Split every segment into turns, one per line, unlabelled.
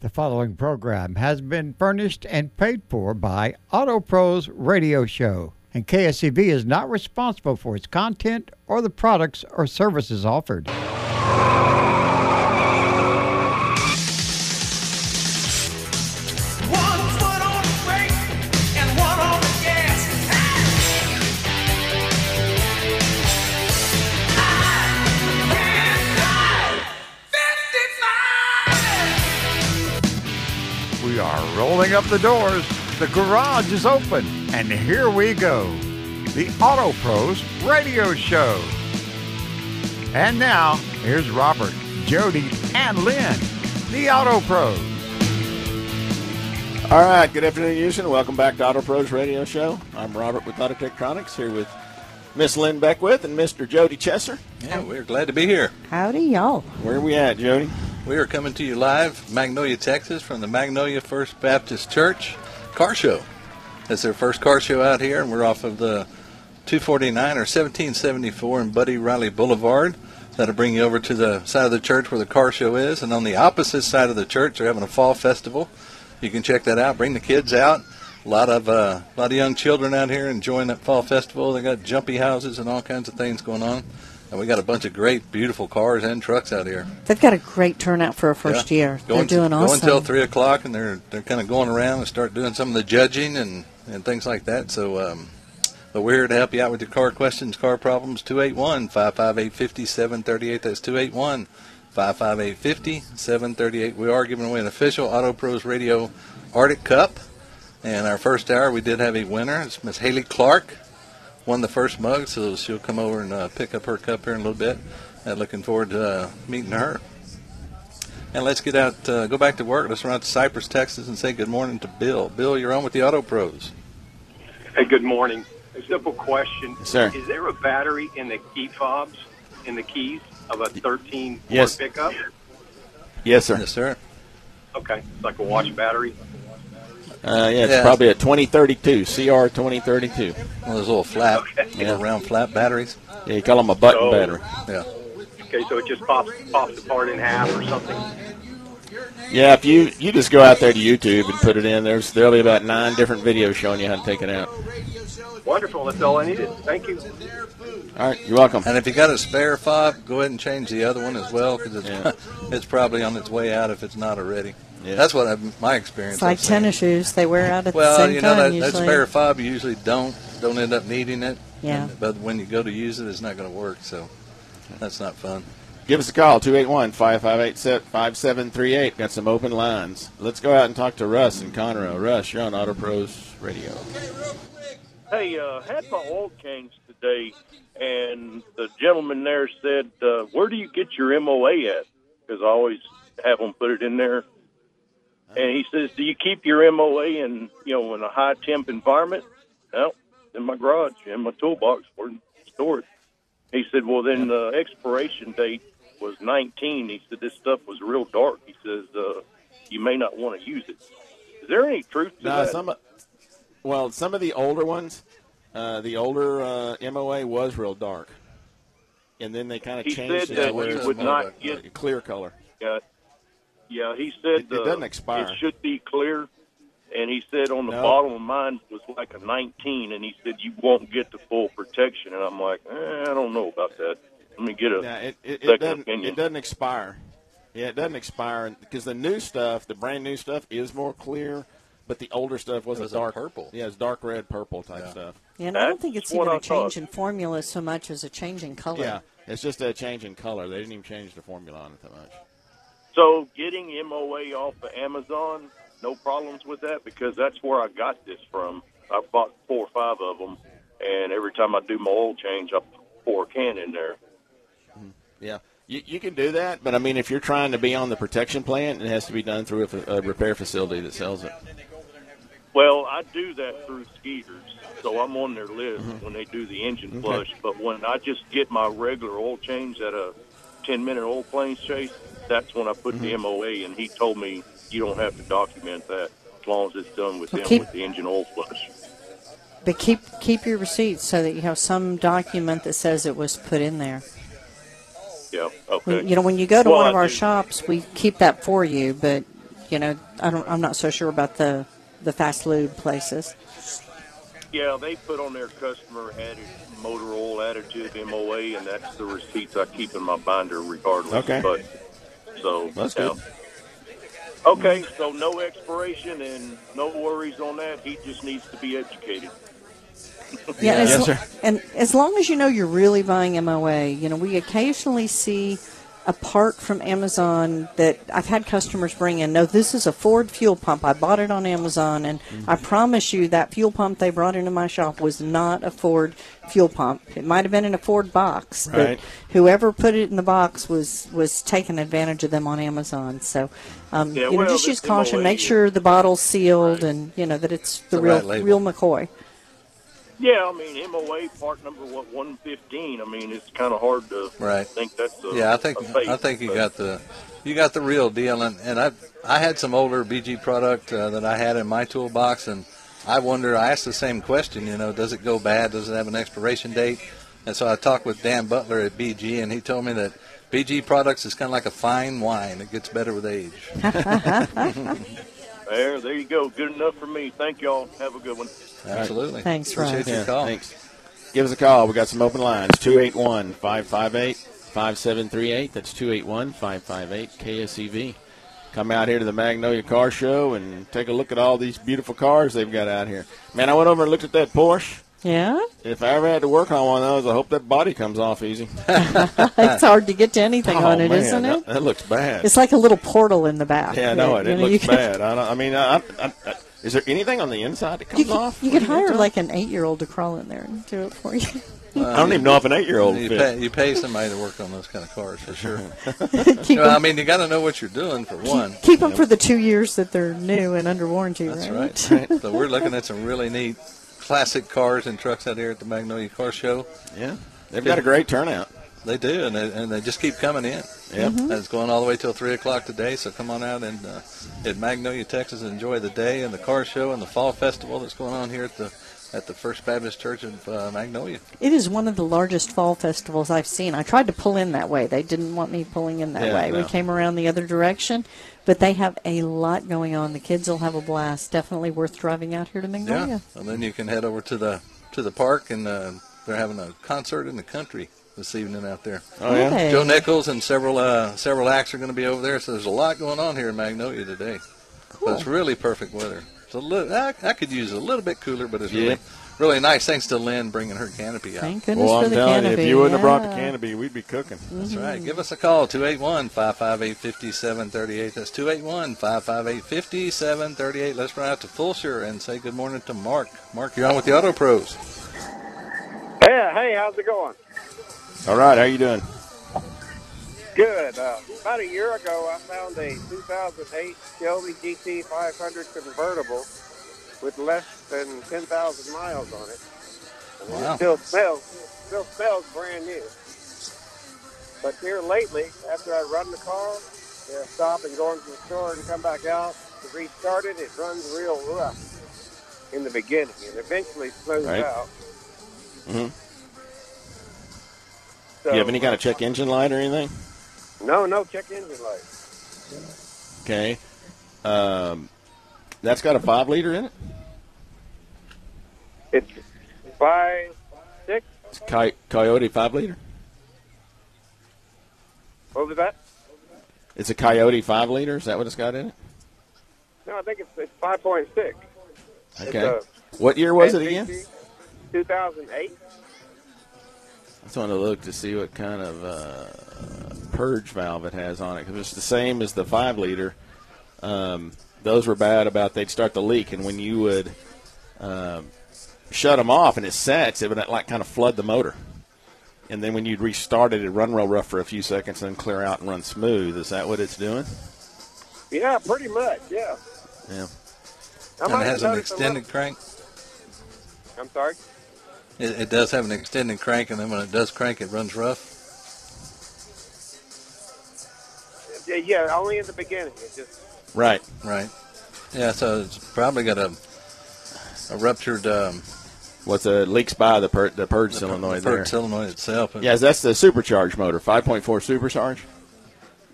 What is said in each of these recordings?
The following program has been furnished and paid for by Auto Pros Radio Show, and KSEV is not responsible for its content or the products or services offered. Up the doors. The garage is open, and here we go. The Auto Pros Radio Show. And now, here's Robert, Jody, and Lynn, the Auto Pros.
All right, good afternoon, Houston. Welcome back to Auto Pros Radio Show. I'm Robert with Auto Techtronics here with Miss Lynn Beckwith and Mr. Jody Chesser.
Yeah, we're glad to be here.
Howdy, y'all.
Where are we at, Jody?
We are coming to you live, Magnolia, Texas, from the Magnolia First Baptist Church car show. It's their first car show out here, and we're off of the 249 or 1774 and Buddy Riley Boulevard. That'll bring you over to the side of the church where the car show is, and on the opposite side of the church, they're having a fall festival. You can check that out. Bring the kids out. A lot of uh, a lot of young children out here enjoying that fall festival. They got jumpy houses and all kinds of things going on, and we got a bunch of great, beautiful cars and trucks out here.
They've got a great turnout for a first
Yeah.
year.
Going
They're doing
to,
awesome.
Going until three o'clock, and they're they're kind of going around and start doing some of the judging and, and things like that. So, um, but we're here to help you out with your car questions, car problems. 281-558-5738. That's 281 558 738 We are giving away an official Auto Pros Radio Arctic Cup. And our first hour, we did have a winner. It's Miss Haley Clark. Won the first mug, so she'll come over and uh, pick up her cup here in a little bit. Uh, looking forward to uh, meeting her. And let's get out, uh, go back to work. Let's run out to Cypress, Texas, and say good morning to Bill. Bill, you're on with the Auto Pros.
Hey, good morning. A simple question.
Yes, sir.
Is there a battery in the key fobs, in the keys of a 13 Ford
Yes.
pickup?
Yes, sir.
Yes, sir.
Okay, it's like a watch battery.
Uh, yeah, it's
Yeah.
probably a 2032, CR 2032.
One of those little flat,
Yeah.
little round flat batteries.
Yeah, you call them a button
So-
battery.
Yeah.
Okay, so it just pops pops apart in half or something.
Yeah, if you you just go out there to YouTube and put it in, there's there'll be about nine different videos showing you how to take it out.
Wonderful. That's all I needed. Thank you.
All right, you're welcome.
And if you got a spare fob, go ahead and change the other one as well because it's,
Yeah.
it's probably on its way out if it's not already.
Yeah.
That's what I've, my experience.
It's like
I've seen.
tennis shoes. They wear out at
Well,
the same
you know
time
that, that
usually.
spare fob you usually don't don't end up needing it.
Yeah.
And- but when you go to use it, it's not going to work. So that's not fun.
Give us a call, 281-558-5738. Got some open lines. Let's go out and talk to Russ and Conroe. Russ, you're on Auto Pros Radio.
Hey, uh, had my oil change today, and the gentleman there said, uh, "Where do you get your MOA at?" Because I always have them put it in there. And he says, "Do you keep your MOA in you know in a high temp environment?" No, in my garage, in my toolbox, where I store it. He said, "Well, then the expiration date was 19." He said, "This stuff was real dark." He says, uh, "You may not want to use it." Is there any truth to
No,
that?
some, well, some of the older ones, uh, the older uh, MOA was real dark, and then they kind of
He
changed
said
it
that
to where
you would not get-
a clear color.
Yeah, yeah. He said
It- it
uh,
doesn't expire.
It should be clear, and he said on the
No.
bottom of mine was like a 19, and he said you won't get the full protection. And I'm like, eh, I don't know about that. Let me get a
Yeah, it, it, it
second
doesn't
opinion.
it doesn't expire. Yeah, it doesn't expire because the new stuff, the brand new stuff, is more clear, but the older stuff was,
It was
a
a
dark
purple.
Yeah, it's dark red, purple type
Yeah.
stuff.
Yeah, and I don't think it's
what
even
I
a change
thought.
in formula so much as a change in color.
Yeah, it's just a change in color. They didn't even change the formula on it that much.
So getting MOA off of Amazon, no problems with that because that's where I got this from. I bought four or five of them, and every time I do my oil change, I pour a can in there. Mm-hmm.
Yeah, you, you can do that, but I mean, if you're trying to be on the protection plan, it has to be done through a, a repair facility that sells it.
Well, I do that through Skeeters, so I'm on their list mm-hmm. when they do the engine flush. But when I just get my regular oil change at a 10 minute oil planes chase, that's when I put the mm-hmm. MOA. And he told me you don't have to document that as long as it's done with
Well,
them
keep-
with the engine oil flush.
But keep keep your receipts so that you have some document that says it was put in there.
Yeah. Okay.
When, you know, when you go to
Well,
one of
I
our
do.
shops, we keep that for you, but You know, I don't. I'm not so sure about the the fast lube places.
Yeah, they put on their customer added motor oil additive MOA, and that's the receipts I keep in my binder regardless.
Okay.
But so
That's
yeah.
good.
Okay, so no expiration and no worries on that. He just needs to be educated.
Yeah, as
Yes,
lo-
sir.
and as long as you know you're really buying MOA, you know, we occasionally see a part from Amazon that I've had customers bring in. No, this is a Ford fuel pump. I bought it on Amazon, and I promise you that fuel pump they brought into my shop was not a Ford fuel pump. It might have been in a Ford box, but whoever put it in the box was was taking advantage of them on Amazon. So, um,
Yeah,
you know,
well,
just use caution. Make sure the bottle's sealed, and you know that it's the,
The
real
right
real McCoy.
Yeah, I mean MOA part number what one fifteen. I mean it's kind of hard to
Right.
think that's a,
Yeah, I think
a fake,
I think you
but-
got the you got the real deal, and and I I had some older BG product uh, that I had in my toolbox, and I wonder. I asked the same question. You know, does it go bad? Does it have an expiration date? And so I talked with Dan Butler at BG, and he told me that BG products is kind of like a fine wine; it gets better with age.
There, there you go. Good enough for me. Thank y'all. Have a good one.
Absolutely.
Thanks,
Appreciate your
Yeah,
call.
thanks. Give us a call. We got some open lines 281 558 5738. That's 281 558 KSEV. Come out here to the Magnolia Car Show and take a look at all these beautiful cars they've got out here. Man, I went over and looked at that Porsche.
Yeah,
If I ever had to work on one of those, I hope that body comes off easy.
it's hard to get to anything
oh,
on it,
man,
not it?
That, that looks bad.
It's like a little portal in the back.
yeah, I know it. It
know,
looks
could-
bad. I, don't, I mean, I, I, I, is there anything on the inside that
You
comes
could,
off?
you could hire like an eight-year-old to crawl in there and do it for you.
I don't even know if an eight-year-old
You pay, you pay somebody to work on those kind of cars for sure.
keep,
well, I mean, you got to know what you're doing for one.
keep 'em for the two years that they're new and under warranty,
That's
right?
right. so we're looking at some really neat classic cars and trucks out here at the Magnolia Car Show.
Yeah, they've got a great turnout.
They do, and they, and they just keep coming in.
Yep.
And it's going all the way till three o'clock today. So come on out and uh, at Magnolia, Texas, and enjoy the day and the car show and the fall festival that's going on here at the at the First Baptist Church of uh, Magnolia.
It is one of the largest fall festivals I've seen. I tried to pull in that way. They didn't want me pulling in that
Yeah,
way.
no.
We came around the other direction, but they have a lot going on. The kids will have a blast. Definitely worth driving out here to Magnolia. Yeah.
And then you can head over to the to the park and uh, they're having a concert in the country this evening out there.
Oh yeah.
Hey.
Joe Nichols and several uh, several acts are going to be over there, so there's a lot going on here in Magnolia today. So it's really perfect weather. It's a little, I, I could use a little bit cooler, but it's
Yeah.
really really nice. Thanks to Lynn bringing her canopy out.
Thank goodness
Well,
for
I'm
the
telling
canopy.
you, if you wouldn't have brought the canopy, we'd be cooking.
That's right. Give us a call, 281-558-5738. That's 281-558-5738. Let's run out to Fulshear and say good morning to Mark. Mark, you're on with the Auto Pros.
Yeah, hey, how's it going?
All right, how you doing?
Good. Uh, about a year ago, I found a 2008 Shelby GT 500 convertible with less than 10,000 miles on it. And
Wow.
It still smells, still smells brand new. But here lately, after I run the car, stop and go into the store and come back out to restart it, it runs real rough in the beginning and eventually smooths
Right.
out.
Mhm.
So,
you have any kind of check engine light or anything?
No, no, check engine light.
Okay. Um, that's got a five liter in it.
It's five, six.
It's Coy- Coyote five liter.
What was that?
It's a Coyote five liter. Is that what it's got in it?
No, I think it's, it's five point six.
Okay. What year was it again?
Two thousand eight.
I just want to look to see what kind of uh, purge valve it has on it because it's the same as the five liter. Um, those were bad about they'd start to leak, and when you would um, shut them off and it sets, it would like kind of flood the motor. And then when you'd restart it, it'd run real rough for a few seconds, and then clear out and run smooth. Is that what it's doing?
Yeah, pretty much. Yeah.
Yeah.
I
And
might
it
have
has an extended crank.
I'm sorry.
It, it does have an extended crank, and then when it does crank, it runs rough.
Yeah, yeah, only in the beginning. It just
Right.
Right. Yeah, so it's probably got a a ruptured um,
What's a leaks by the pur- the purge
the,
solenoid
the
there?
solenoid itself.
Yes, that's the supercharged motor, 5.4 supercharged.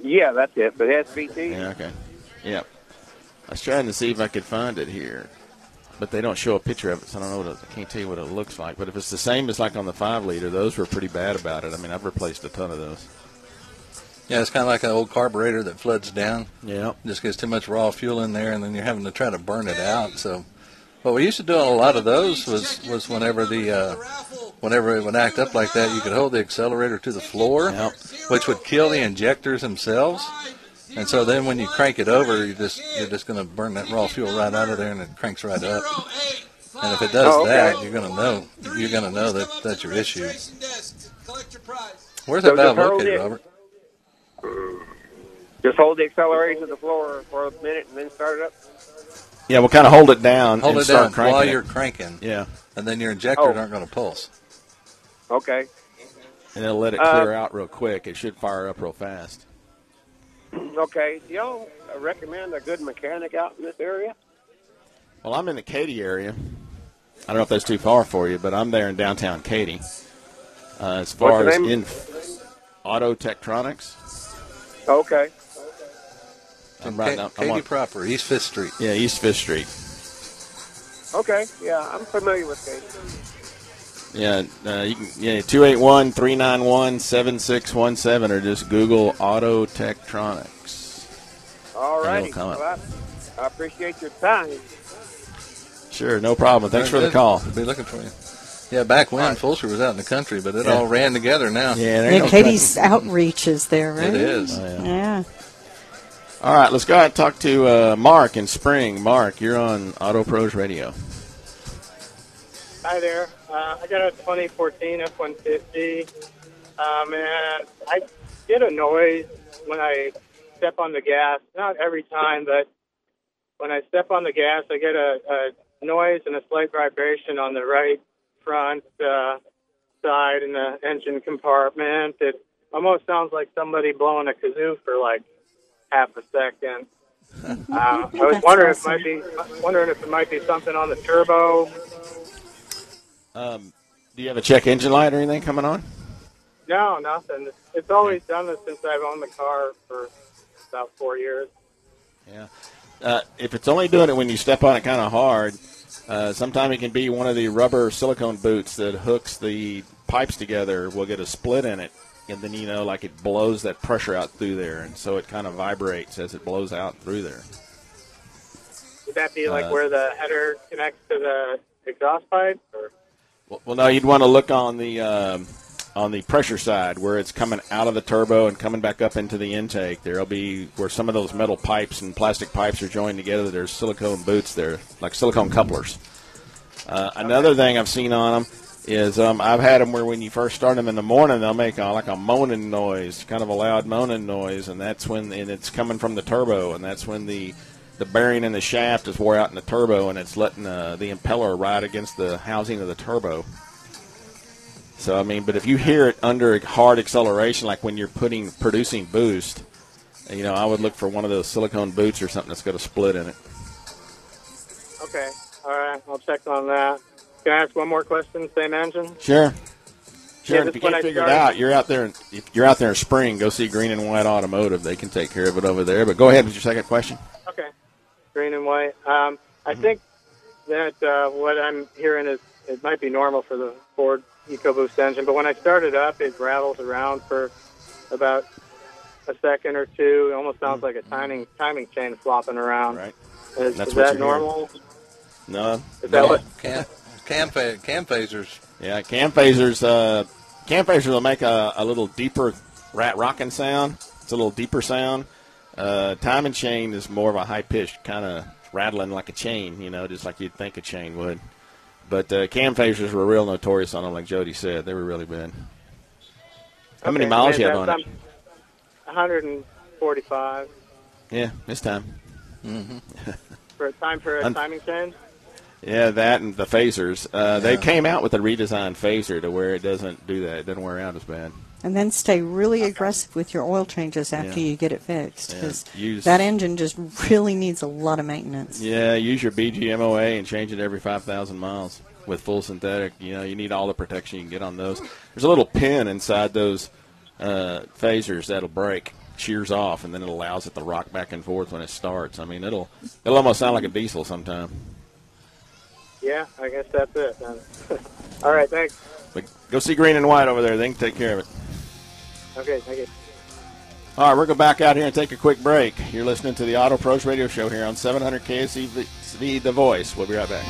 yeah, that's it. But the SVT.
Yeah, okay. Yeah. I was trying to see if I could find it here, but they don't show a picture of it, so I don't know what it, I can't tell you what it looks like. But if it's the same as like on the five liter, those were pretty bad about it. I mean, I've replaced a ton of those.
Yeah, it's kind of like an old carburetor that floods down.
Yeah.
Just gets too much raw fuel in there, and then you're having to try to burn it out. So, what we used to do on a lot of those was was whenever the uh, whenever it would act up like that, you could hold the accelerator to the floor,
Yep.
which would kill the injectors themselves. And so then when you crank it over, you just you're just going to burn that raw fuel right out of there, and it cranks right up. And if it does
Oh, okay.
that, you're going to know you're going to know that that's your issue. Where's
So
that valve
just
located. Robert?
Just hold the accelerator to the floor for a minute and then start it up.
Yeah, we'll kind of hold it down
Hold
and
it
start
down
cranking
while
it.
you're cranking,
Yeah,
and then your injectors
Oh.
aren't going to pulse.
Okay.
and it'll let it
Uh,
clear out real quick. It should fire up real fast.
Okay. Do y'all recommend a good mechanic out in this area?
Well, I'm in the Katy area. I don't know if that's too far for you, but I'm there in downtown Katy. Uh, as far
What's
as
name?
in Auto Tektronix,
Okay.
I'm
In
right
Ka-
now. I'm
Katy
on,
proper, East Fifth Street.
yeah, East Fifth Street.
Okay. Yeah, I'm familiar with Katy.
Yeah, uh, you can yeah 281-391-7617 or just Google Auto Tektronix.
All
it'll
righty.
come up.
Well, I, I appreciate your time.
Sure, no problem. Thanks for
Very
the call.
We'll be looking for you. Yeah, back when Fulshear was out in the country, but it
Yeah.
all ran together now.
Yeah, there ain't
Yeah,
no
Katy's outreach is there, right?
It is.
Oh, yeah.
Yeah.
All right, let's go ahead and talk to uh, Mark in Spring. Mark, you're on Auto Pros Radio.
Hi there. Uh, I got a 2014 F-150, um, and I get a noise when I step on the gas. Not every time, but when I step on the gas, I get a, a noise and a slight vibration on the right front uh, side in the engine compartment. It almost sounds like somebody blowing a kazoo for like half a second. Uh, I was
That's
wondering if it might be wondering if it might be something on the turbo
Um, do you have a check engine light or anything coming on?
No, nothing. It's, it's always done this since I've owned the car for about four years.
Yeah. Uh, if it's only doing it when you step on it kind of hard, uh, sometimes it can be one of the rubber silicone boots that hooks the pipes together. will get a split in it, and then you know, like it blows that pressure out through there, and so it kind of vibrates as it blows out through there.
Would that be like
Uh,
where the header connects to the exhaust pipe? Or
Well, well no, you'd want to look on the um, on the pressure side where it's coming out of the turbo and coming back up into the intake. There'll be where some of those metal pipes and plastic pipes are joined together. There's silicone boots there, like silicone couplers. Uh, Another thing I've seen on them is um, I've had them where when you first start them in the morning, they'll make a, like a moaning noise, kind of a loud moaning noise, and that's when and it's coming from the turbo, and that's when the the bearing in the shaft is wore out in the turbo, and it's letting uh, the impeller ride against the housing of the turbo. So I mean, but if you hear it under hard acceleration, like when you're putting producing boost, you know, I would look for one of those silicone boots or something that's got a split in it.
okay, all right, I'll check on that. Can I ask one more question? Same engine?
Sure. Sure.
Yeah,
if you can't figure it out, you're out there. If you're out there in spring, go see Green and White Automotive. They can take care of it over there. But go ahead with your second question.
Okay, green and white. Um, I
Mm-hmm.
think that uh, what I'm hearing is it might be normal for the Ford EcoBoost engine, but when I start it up, it rattles around for about a second or two. It almost sounds like a timing timing chain flopping around.
Right.
Is,
That's
is
what
that
you're hearing.
normal?
No.
Is that
no.
what?
Cam, cam, cam phasers.
Yeah, cam phasers. Uh, cam phasers will make a, a little deeper rat rocking sound. It's a little deeper sound. Uh, timing chain is more of a high pitched kind of rattling like a chain, you know, just like you'd think a chain would. But uh, cam phasers were real notorious on them, like Jody said. They were really bad. How many
Okay,
miles you have on
that's,
it?
um, 145
Yeah, this time.
for a time for a
Un-
timing chain.
Yeah, that and the phasers. Uh, They came out with a redesigned phaser to where it doesn't do that. It doesn't wear out as bad.
And then stay really aggressive with your oil changes after
Yeah.
you get it fixed
Yeah.
because
Use-
that engine just really needs a lot of maintenance.
Yeah, use your BGMOA and change it every 5,000 miles with full synthetic. You know, you need all the protection you can get on those. There's a little pin inside those uh, phasers that'll break. shears off, and then it allows it to rock back and forth when it starts. I mean, it'll it'll almost sound like a diesel sometime.
Yeah, I guess that's it then. All right, thanks.
But go see Green and White over there. They can take care of it.
Okay, thank you.
All right, we're going back out here and take a quick break. You're listening to the Auto Pros Radio Show here on 700 KSEV, The Voice. We'll be right back.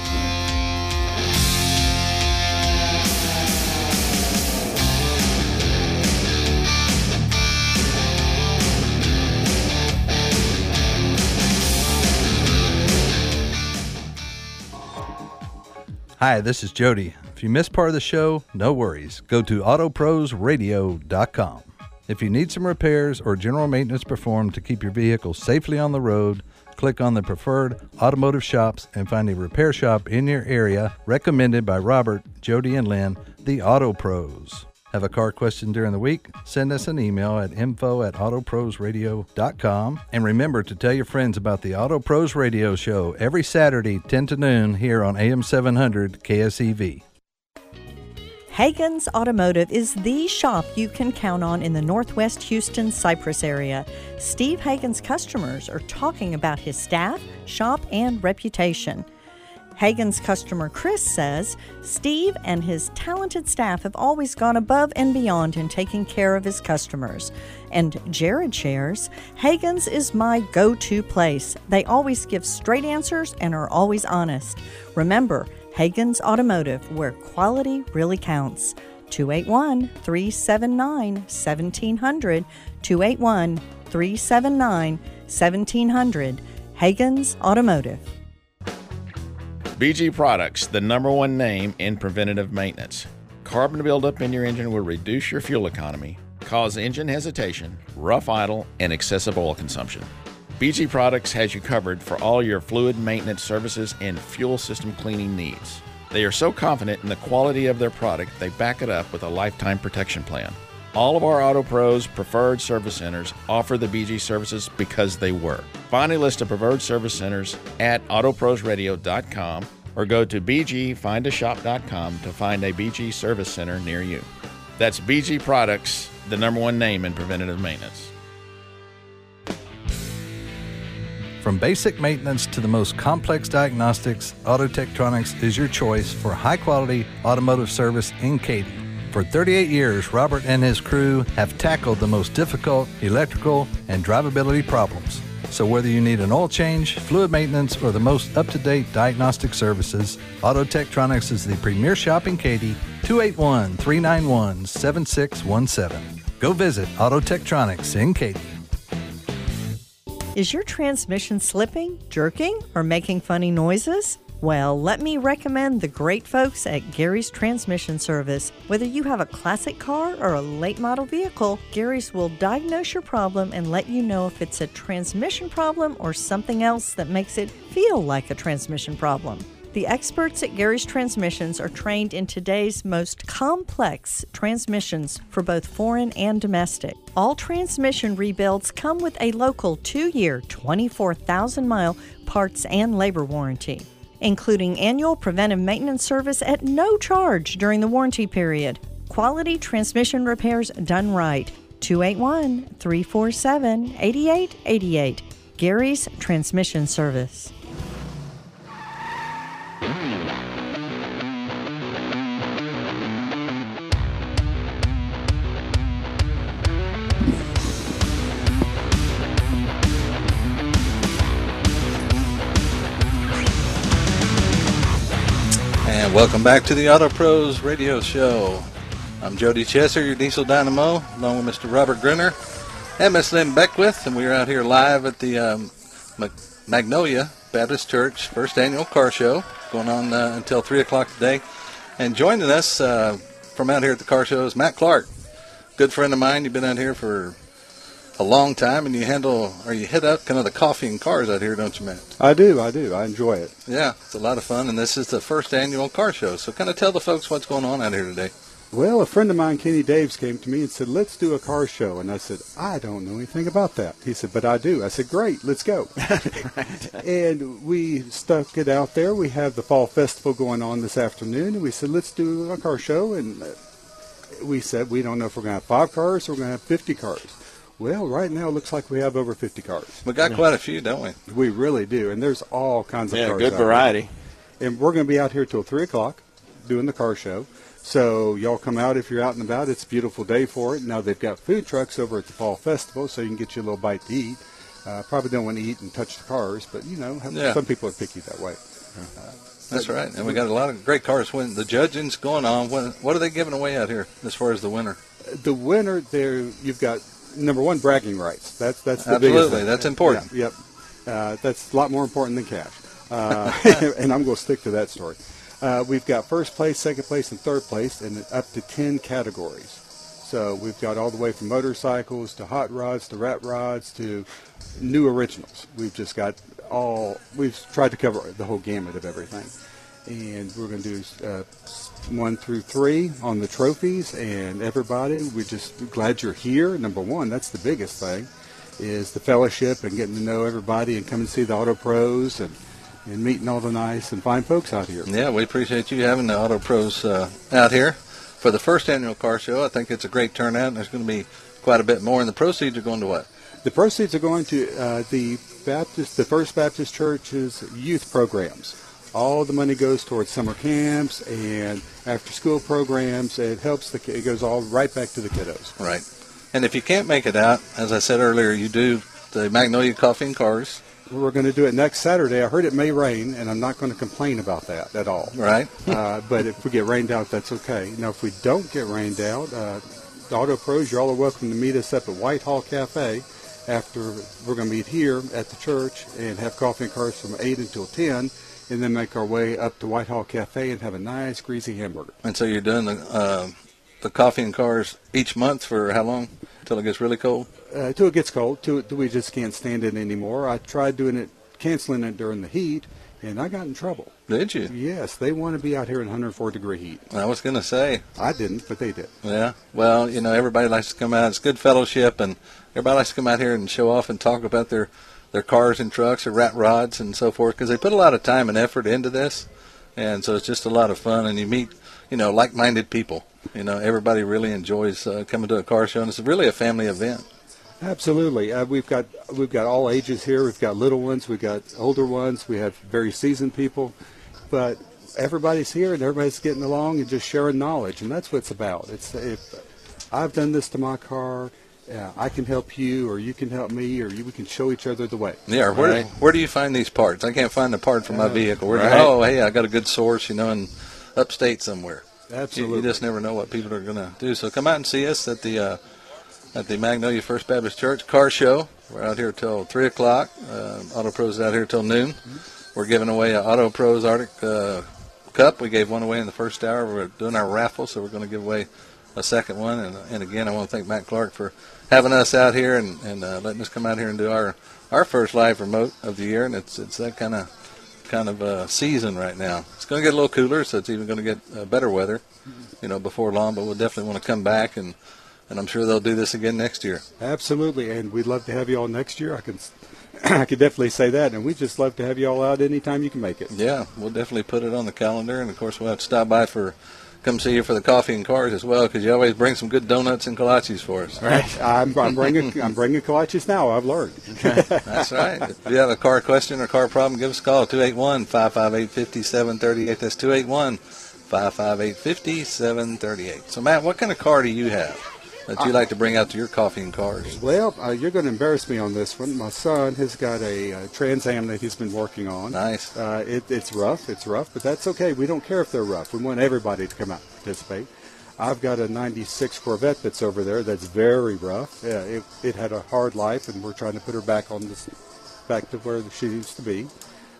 Hi, this is Jody. If you missed part of the show, no worries. Go to autoprosradio.com. If you need some repairs or general maintenance performed to keep your vehicle safely on the road, click on the preferred automotive shops and find a repair shop in your area recommended by Robert, Jody, and Lynn, the Auto Pros. Have a car question during the week? Send us an email at info at autoprosradio.com. And remember to tell your friends about the Auto Pros Radio Show every Saturday, 10 to noon, here on AM 700 KSEV.
Hagen's Automotive is the shop you can count on in the Northwest Houston Cypress area. Steve Hagen's customers are talking about his staff, shop, and reputation. Hagen's customer Chris says Steve and his talented staff have always gone above and beyond in taking care of his customers. And Jared shares Hagen's is my go to place. They always give straight answers and are always honest. Remember, Hagen's Automotive, where quality really counts. 281 379 1700. 281 379 1700. Hagen's Automotive.
BG Products, the number one name in preventative maintenance. Carbon buildup in your engine will reduce your fuel economy, cause engine hesitation, rough idle, and excessive oil consumption. BG Products has you covered for all your fluid maintenance services and fuel system cleaning needs. They are so confident in the quality of their product, they back it up with a lifetime protection plan. All of our Auto Pros preferred service centers offer the BG services because they work. Find a list of preferred service centers at autoprosradio.com or go to bgfindashop.com to find a BG service center near you. That's BG Products, the number one name in preventative maintenance.
From basic maintenance to the most complex diagnostics, Auto Tektronix is your choice for high quality automotive service in Katy. For 38 years, Robert and his crew have tackled the most difficult electrical and drivability problems. So, whether you need an oil change, fluid maintenance, or the most up to date diagnostic services, Auto Tektronix is the premier shop in Katy, 281 391 7617. Go visit Auto Tektronix in Katy.
Is your transmission slipping, jerking, or making funny noises? Well, let me recommend the great folks at Gary's Transmission Service. Whether you have a classic car or a late model vehicle, Gary's will diagnose your problem and let you know if it's a transmission problem or something else that makes it feel like a transmission problem. The experts at Gary's Transmissions are trained in today's most complex transmissions for both foreign and domestic. All transmission rebuilds come with a local two year, 24,000 mile parts and labor warranty, including annual preventive maintenance service at no charge during the warranty period. Quality transmission repairs done right. 281 347 8888. Gary's Transmission Service.
Welcome back to the Auto Pros Radio Show. I'm Jody Chesser, your diesel dynamo, along with Mr. Robert Gruener and Miss Lynn Beckwith, and we're out here live at the um, Magnolia Baptist Church first annual car show, going on uh, until three o'clock today. And joining us uh, from out here at the car show is Matt Clark, good friend of mine. You've been out here for a long time, and you handle or you hit up kind of the coffee and cars out here, don't you, Matt?
I do, I do. I enjoy it.
Yeah, it's a lot of fun, and this is the first annual car show. So, kind of tell the folks what's going on out here today.
Well, a friend of mine, Kenny Daves, came to me and said, "Let's do a car show." And I said, "I don't know anything about that." He said, "But I do." I said, "Great, let's go." and we stuck it out there. We have the fall festival going on this afternoon, and we said, "Let's do a car show." And we said, "We don't know if we're going to have five cars or we're going to have 50 cars." Well, right now it looks like we have over 50 cars.
We got quite a few, don't we?
We really do, and there's all kinds of
Yeah,
cars.
good
out there.
variety.
And we're going to be out here till three o'clock doing the car show. So y'all come out if you're out and about. It's a beautiful day for it. Now they've got food trucks over at the fall festival, so you can get you a little bite to eat. Uh, probably don't want to eat and touch the cars, but you know,
Yeah.
some people are picky that way.
That's right. And we got a lot of great cars. When the judging's going on, when, what are they giving away out here as far as the winner?
The winner there, you've got number one bragging rights. That's that's the
Absolutely. That's important.
Yeah, yep. Uh, that's a lot more important than cash. Uh, and I'm going to stick to that story. Uh, we've got first place, second place, and third place, and up to ten categories. So we've got all the way from motorcycles to hot rods to rat rods to new originals. We've just got all. We've tried to cover the whole gamut of everything, and we're going to do uh, one through three on the trophies. And everybody, we're just glad you're here. Number one, that's the biggest thing, is the fellowship and getting to know everybody and come and see the auto pros and and meeting all the nice and fine folks out here.
Yeah, we appreciate you having the Auto Pros uh, out here for the first annual car show. I think it's a great turnout, and there's going to be quite a bit more. And the proceeds are going to what?
The proceeds are going to uh, the Baptist, the First Baptist Church's youth programs. All the money goes towards summer camps and after-school programs. It helps the. It goes all right back to the kiddos.
Right. And if you can't make it out, as I said earlier, you do the Magnolia Coffee and Cars.
We're going to do it next Saturday. I heard it may rain, and I'm not going to complain about that at all.
Right.
uh, but if we get rained out, that's okay. Now, if we don't get rained out, uh, the Auto Pros, you're all welcome to meet us up at Whitehall Cafe after we're going to meet here at the church and have coffee and cars from 8 until 10, and then make our way up to Whitehall Cafe and have a nice greasy hamburger.
And so you're doing the uh, the coffee and cars each month for how long? Until it gets really cold?
uh, till it gets cold, till, till we just can't stand it anymore. I tried doing it, canceling it during the heat, and I got in trouble.
Did you?
Yes, they want to be out here in 104 degree heat.
I was going to say.
I didn't, but they did.
Yeah. Well, you know, everybody likes to come out. It's good fellowship, and everybody likes to come out here and show off and talk about their their cars and trucks, their rat rods, and so forth, because they put a lot of time and effort into this, and so it's just a lot of fun. And you meet, you know, like-minded people. You know, everybody really enjoys uh, coming to a car show, and it's really a family event.
Absolutely. Uh, we've got we've got all ages here. We've got little ones. We've got older ones. We have very seasoned people, but everybody's here and everybody's getting along and just sharing knowledge, and that's what it's about. It's if I've done this to my car, yeah, I can help you, or you can help me, or you, we can show each other the way.
Yeah. Where
Right?
where do you find these parts? I can't find a part for my
Uh,
vehicle. Where do you- oh, hey, I got a good source, you know, in upstate somewhere. You-
Absolutely.
You, just never know what people are going to do. So come out and see us at the uh, at the Magnolia First Baptist Church car show. We're out here till three o'clock. Uh, Auto Pros is out here till noon. We're giving away an Auto Pros Arctic uh, Cup. We gave one away in the first hour. We're doing our raffle, so we're going to give away a second one. And, and again, I want to thank Matt Clark for having us out here and, and uh, letting us come out here and do our, our first live remote of the year. And it's it's that kind of kind of uh, season right now. It's going to get a little cooler, so it's even going to get uh, better weather, you know, before long. But we'll definitely want to come back, and and I'm sure they'll do this again next year.
Absolutely, and we'd love to have you all next year. I can, I could definitely say that, and we'd just love to have you all out anytime you can make it.
Yeah, we'll definitely put it on the calendar, and of course we'll have to stop by for come see you for the coffee and cars as well, because you always bring some good donuts and kolaches for us.
Right. I'm, I'm bringing I'm bringing kolaches now. I've learned.
That's right. If you have a car question or car problem, give us a call 281 558 5738. That's 281 558 5738. So, Matt, what kind of car do you have that you like to bring out to your coffee and cars?
Well, uh, you're going to embarrass me on this one. My son has got a uh, Trans Am that he's been working on.
Nice.
Uh, it, it's rough. It's rough, but that's okay. We don't care if they're rough. We want everybody to come out and participate. I've got a 96 Corvette that's over there that's very rough. Yeah, it, it had a hard life, and we're trying to put her back on this, back to where she needs to be.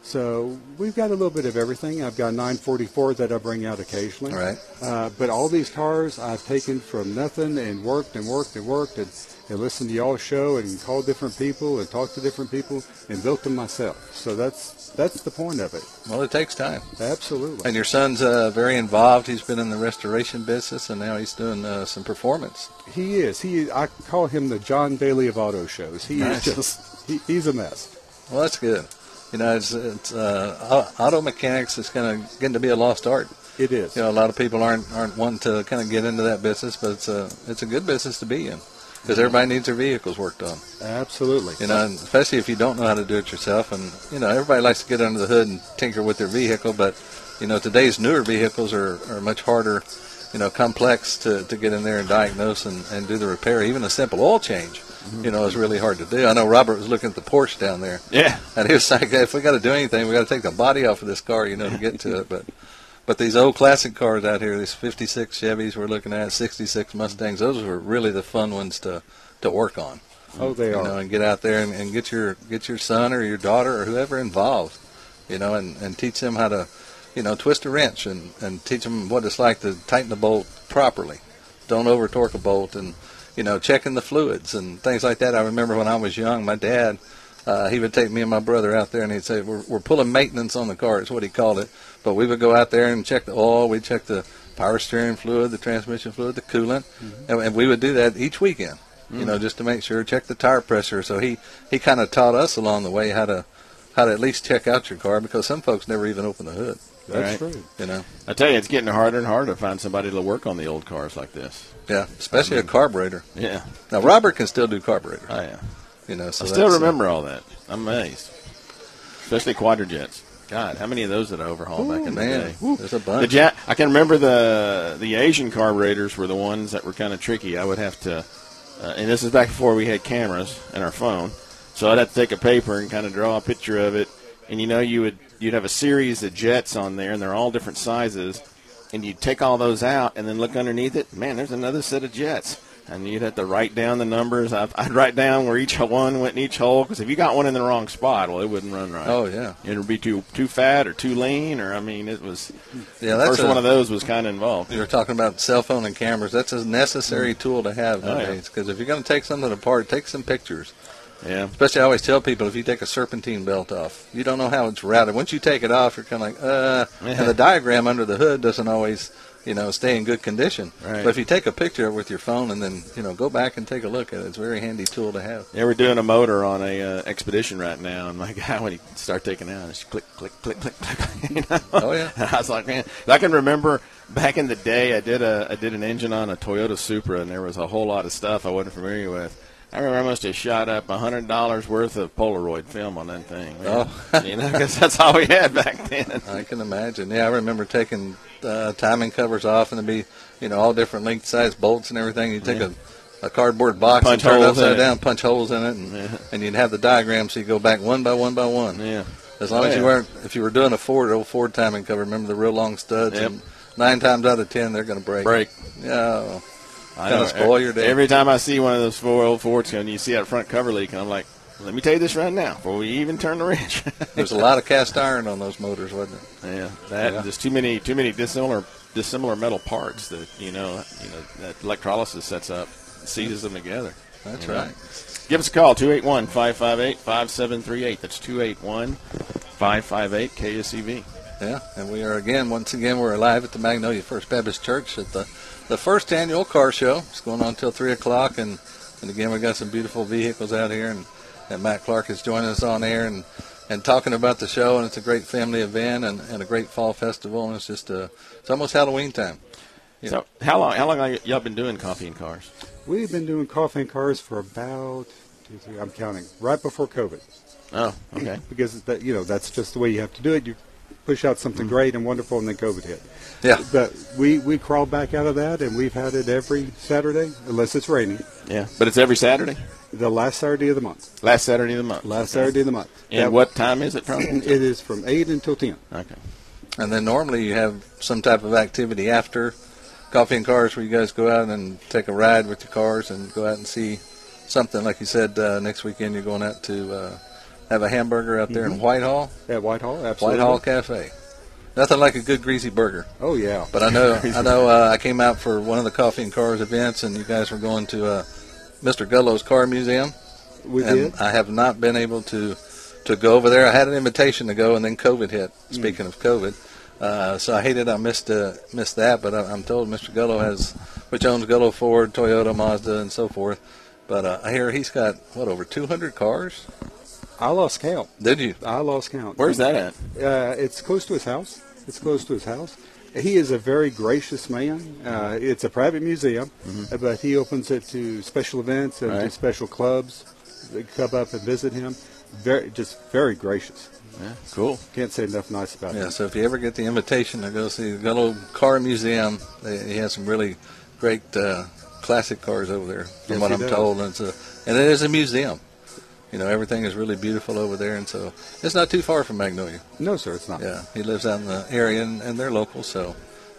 So we've got a little bit of everything. I've got 944 that I bring out occasionally.
Right.
Uh, but all these cars I've taken from nothing and worked and worked and worked and, and listened to y'all's show and called different people and talked to different people and built them myself. So that's that's the point of it.
Well, it takes time.
Absolutely.
And your son's uh, very involved. He's been in the restoration business, and now he's doing uh, some performance.
He is. He. I call him the John Bailey of auto shows. He
Nice.
is just. He, he's a mess.
Well, that's good. You know, it's, it's uh, auto mechanics is kind of getting to be a lost art.
It is.
You know, a lot of people aren't aren't wanting to kind of get into that business, but it's a it's a good business to be in. because everybody needs their vehicles worked on.
Absolutely.
You know, and especially if you don't know how to do it yourself. And you know, everybody likes to get under the hood and tinker with their vehicle, but you know, today's newer vehicles are, are much harder, you know, complex to, to get in there and diagnose and, and do the repair. Even a simple oil change, you know, is really hard to do. I know Robert was looking at the Porsche down there.
Yeah.
And he was like, if we got to do anything, we got to take the body off of this car, you know, to get to it. But but these old classic cars out here, these 56 Chevys we're looking at, 66 Mustangs, those were really the fun ones to, to work on.
Oh, they
you
are.
know, and get out there and, and get your get your son or your daughter or whoever involved, you know, and, and teach them how to, you know, twist a wrench and, and teach them what it's like to tighten the bolt properly. Don't over torque a bolt and, you know, checking the fluids and things like that. I remember when I was young, my dad, uh, he would take me and my brother out there and he'd say, we're, we're pulling maintenance on the car. It's what he called it. But we would go out there and check the oil. We'd check the power steering fluid, the transmission fluid, the coolant. And, and we would do that each weekend, you know, just to make sure, check the tire pressure. So he, he kind of taught us along the way how to, how to at least check out your car because some folks never even open the hood.
That's
true.
You know,
I tell you, it's getting harder and harder to find somebody to work on the old cars like this.
Yeah, especially a carburetor.
Yeah.
Now Robert can still do carburetor.
Oh yeah.
You know, so
I still
uh,
remember all that. I'm amazed. Especially quadrajets. God, how many of those did I overhaul back in the
man,
day?
there's a bunch.
The jet, I can remember the the Asian carburetors were the ones that were kind of tricky. I would have to, uh, and this is back before we had cameras and our phone, so I'd have to take a paper and kind of draw a picture of it. And you know, you would you'd have a series of jets on there, and they're all different sizes, and you'd take all those out and then look underneath it. Man, there's another set of jets. And you'd have to write down the numbers. I'd, I'd write down where each one went in each hole because if you got one in the wrong spot, well, it wouldn't run right.
Oh yeah.
It would be too too fat or too lean, or I mean, it was.
Yeah,
the
that's
first
a-
one of those was kind of involved.
You were talking about cell phone and cameras. That's a necessary mm. tool to have
Oh, yeah.
nowadays. Because if you're going to take something apart, take some pictures.
Yeah.
Especially, I always tell people if you take a serpentine belt off, you don't know how it's routed. Once you take it off, you're kind of like, uh.
Yeah.
And the diagram under the hood doesn't always, you know, stay in good condition.
Right.
But if you take a picture with your phone and then, you know, go back and take a look at it, it's a very handy tool to have.
Yeah, we're doing a motor on a uh, expedition right now, and my guy when he start taking it out, it's click, click, click, click, click. You know?
Oh, yeah.
And I was like, man, I can remember back in the day, I did a I did an engine on a Toyota Supra, and there was a whole lot of stuff I wasn't familiar with. I remember I must have shot up a hundred dollars worth of Polaroid film on that thing. man.
Oh.
you know, because that's all we had back then.
I can imagine. Yeah, I remember taking uh, timing covers off, and there'd be, you know, all different length size bolts and everything. You take
Yeah.
a, a cardboard box
Punch
and turn it upside down, punch holes in it, and,
Yeah.
and you'd have the diagram so you go back one by one by one.
Yeah.
As long
Oh,
as you weren't, if you were doing a Ford, old Ford timing cover, remember the real long studs.
Yep.
And nine times out of ten, they're going to break.
Break.
Yeah.
I
spoil your day.
Every time I see one of those four old Fords and you see that front cover leak, and I'm like, let me tell you this right now before we even turn the wrench.
There's a lot of cast iron on those motors, wasn't it?
Yeah, that
Yeah.
there's too many too many dissimilar dissimilar metal parts that you know you know that electrolysis sets up seizes them together.
That's
you know.
right.
Give us a call 281-558-5738. That's 281-558 KSEV.
Yeah, and we are again, once again, we're live at the Magnolia First Baptist Church at the the first annual car show. It's going on until three o'clock, and and again, we've got some beautiful vehicles out here, and, and Matt Clark is joining us on air and and talking about the show, and it's a great family event and, and a great fall festival, and it's just uh it's almost Halloween time. Yeah.
So how long how long have y'all been doing coffee and cars?
We've been doing coffee and cars for about, two, three, I'm counting, right before COVID.
Oh, okay.
because that you know that's just the way you have to do it. You push out something great and wonderful, and then COVID hit.
Yeah.
But we we crawled back out of that, and we've had it every Saturday, unless it's raining.
Yeah, but it's every Saturday.
The last Saturday of the month.
Last Saturday of the month.
Last
Okay.
Saturday of the month.
And
That-
what time is it from?
it is from eight until ten.
Okay.
And then normally you have some type of activity after coffee and cars where you guys go out and take a ride with your cars and go out and see something. Like you said, uh, next weekend you're going out to uh, have a hamburger out there in
Mhm.
Whitehall.
At Whitehall, absolutely.
Whitehall Cafe. Nothing like a good greasy burger.
Oh yeah.
But I know I know uh, I came out for one of the coffee and cars events, and you guys were going to uh, Mr. Gullo's Car Museum.
We
and
did.
I have not been able to to go over there. I had an invitation to go, and then COVID hit.
Mm.
Speaking of COVID, uh, so I hated I missed uh, missed that. But I, I'm told Mr. Gullo has, which owns Gullo Ford, Toyota, Mazda, and so forth. But uh, I hear he's got what over 200 cars.
I lost count.
Did you?
I lost count.
Where's that at?
Uh, it's close to his house. It's close to his house. He is a very gracious man. Uh, it's a private museum, uh, but he opens it to special events and to
Right.
special clubs that come up and visit him. Very, just very gracious.
Yeah, cool.
Can't say enough nice about it.
Yeah,
him.
so if you ever get the invitation to go see the good old car museum, he has some really great uh, classic cars over there, from
Yes,
what I'm
does.
told. And, it's a, and it is a museum. You know, everything is really beautiful over there, and so it's not too far from Magnolia.
No, sir, it's not.
Yeah, he lives out in the area, and, and they're local. So,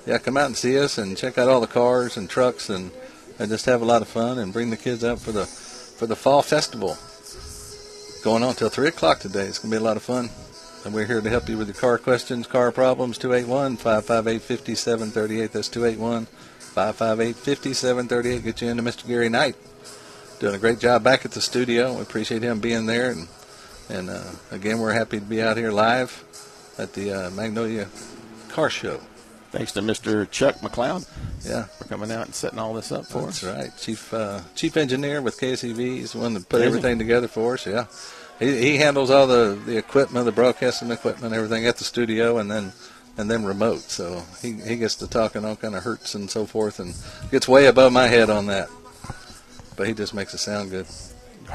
yeah, come out and see us, and check out all the cars and trucks, and, and just have a lot of fun, and bring the kids out for the for the fall festival. Going on till three o'clock today. It's gonna be a lot of fun. And we're here to help you with your car questions, car problems. 281 558 5738. That's 281 558 5738. Get you into Mr. Gary Knight. Doing a great job back at the studio. We appreciate him being there. And, and uh, again, we're happy to be out here live at the uh, Magnolia Car Show.
Thanks to Mr. Chuck McLeod.
Yeah.
For coming out and setting all this up for
That's
us.
right. Chief uh, Chief Engineer with KSEV. He's the one that put
Is he?
everything together for us. Yeah. He, he handles all the, the equipment, the broadcasting equipment, everything at the studio, and then and then remote. So he, he gets to talking all kind of hertz and so forth, and gets way above my head on that. But he just makes it sound good.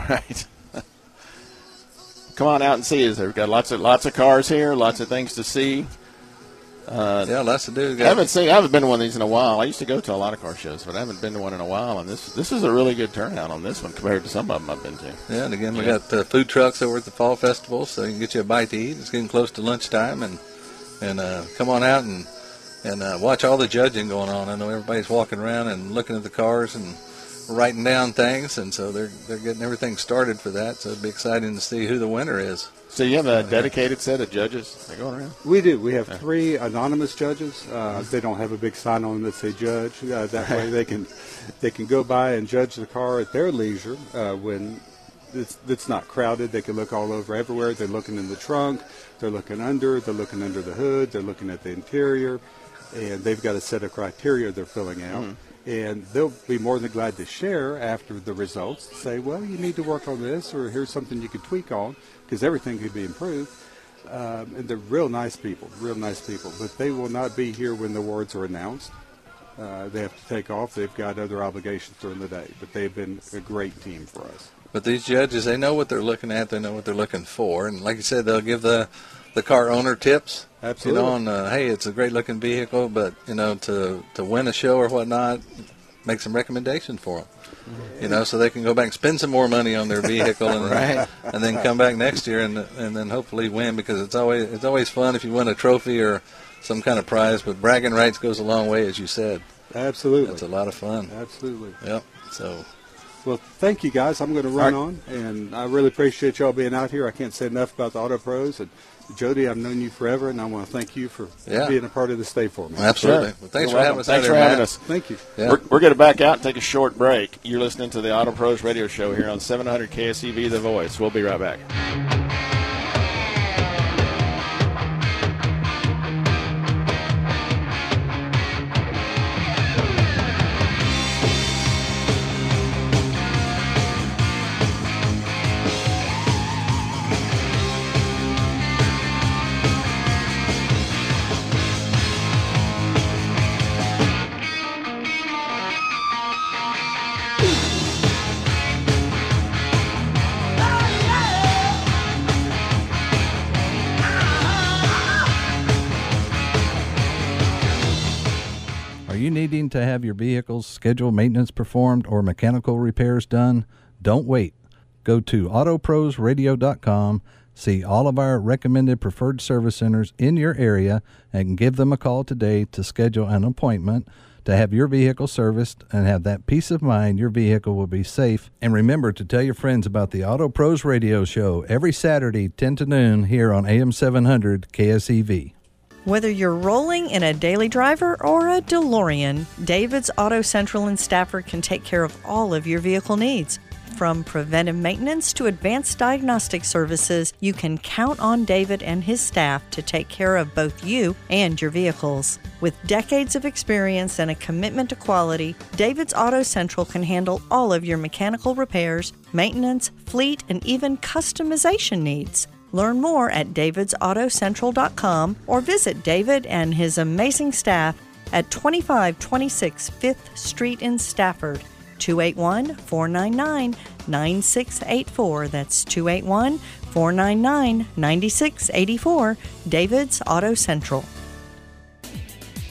Right. Come on out and see us. We've got lots of lots of cars here, lots of things to see. Uh,
yeah, lots to do.
I haven't seen. I haven't been to one of these in a while. I used to go to a lot of car shows, but I haven't been to one in a while. And this this is a really good turnout on this one compared to some of them I've been to.
Yeah, and again, we
Yeah.
got uh, food trucks over at the fall festival, so you can get you a bite to eat. It's getting close to lunchtime, and and uh, come on out and and uh, watch all the judging going on. I know everybody's walking around and looking at the cars and writing down things, and so they're they're getting everything started for that. So it'd be exciting to see who the winner is.
So you have a dedicated set of judges that go around.
We do. We have three anonymous judges. Uh, they don't have a big sign on them that say judge. Uh, that way they can they can go by and judge the car at their leisure uh, when it's, it's not crowded. They can look all over everywhere. They're looking in the trunk. They're looking under. They're looking under the hood. They're looking at the interior, and they've got a set of criteria they're filling out. And they'll be more than glad to share after the results. Say, well, you need to work on this, or here's something you could tweak on, because everything could be improved. Um, and they're real nice people, real nice people. But they will not be here when the awards are announced. Uh, they have to take off. They've got other obligations during the day. But they've been a great team for us.
But these judges, they know what they're looking at. They know what they're looking for, and like you said, they'll give the the car owner tips.
Absolutely.
You know, on uh, hey, it's a great looking vehicle, but you know, to to win a show or whatnot, make some recommendations for them. You know, so they can go back and spend some more money on their vehicle, and
Right.
and then come back next year and and then hopefully win because it's always it's always fun if you win a trophy or some kind of prize. But bragging rights goes a long way, as you said.
Absolutely.
It's a lot of fun.
Absolutely.
Yep. So.
Well, thank you guys. I'm going to run
All right.
on, and I really appreciate y'all being out here. I can't say enough about the Auto Pros. And Jody, I've known you forever, and I want to thank you for
Yeah.
being a part of this day for me.
Absolutely. Well, thanks
You're
for
welcome.
having us
Thanks for having
Matt.
us.
Thank you.
Yeah.
We're, we're going to back out and take a short break. You're listening to the Auto Pros Radio Show here on 700 KSEV The Voice. We'll be right back.
To have your vehicle's scheduled maintenance performed or mechanical repairs done? Don't wait. Go to autoprosradio.com, see all of our recommended preferred service centers in your area, and give them a call today to schedule an appointment to have your vehicle serviced and have that peace of mind your vehicle will be safe. And remember to tell your friends about the Auto Pros Radio Show every Saturday, 10 to noon, here on AM 700 KSEV.
Whether you're rolling in a daily driver or a DeLorean, David's Auto Central in Stafford can take care of all of your vehicle needs. From preventive maintenance to advanced diagnostic services, you can count on David and his staff to take care of both you and your vehicles. With decades of experience and a commitment to quality, David's Auto Central can handle all of your mechanical repairs, maintenance, fleet, and even customization needs.
Learn more at davidsautocentral.com or visit David and his amazing staff at 2526 5th Street in Stafford. 281 499 9684. That's 281 499 9684. David's Auto Central.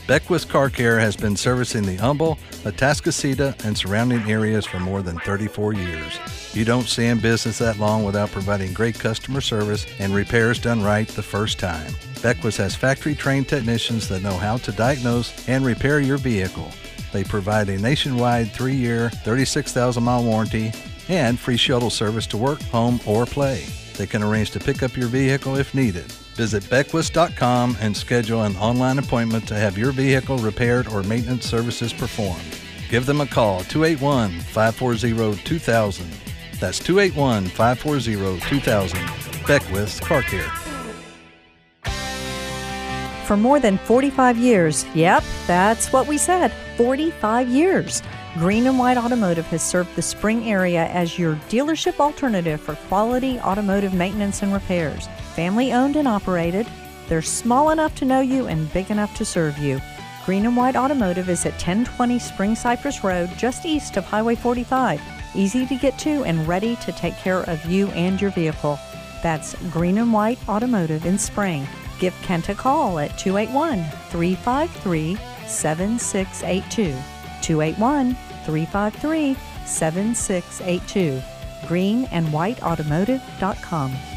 Beckwith Car Care has been servicing the Humble, Atascocita, and surrounding areas for more than 34 years. You don't stay in business that long without providing great customer service and repairs done right the first time. Beckwith has factory trained technicians that know how to diagnose and repair your vehicle. They provide a nationwide three year, 36,000 mile warranty and free shuttle service to work, home, or play. They can arrange to pick up your vehicle if needed. Visit Beckwith.com and schedule an online appointment to have your vehicle repaired or maintenance services performed. Give them a call 281 540 2000. That's 281 540 2000. Beckwith's Car Care.
For more than 45 years, yep, that's what we said 45 years. Green and White Automotive has served the Spring area as your dealership alternative for quality automotive maintenance and repairs. Family owned and operated, they're small enough to know you and big enough to serve you. Green and White Automotive is at 1020 Spring Cypress Road, just east of Highway 45. Easy to get to and ready to take care of you and your vehicle. That's Green and White Automotive in Spring. Give Kent a call at 281 353 7682. 281 353 7682. greenandwhiteautomotive.com.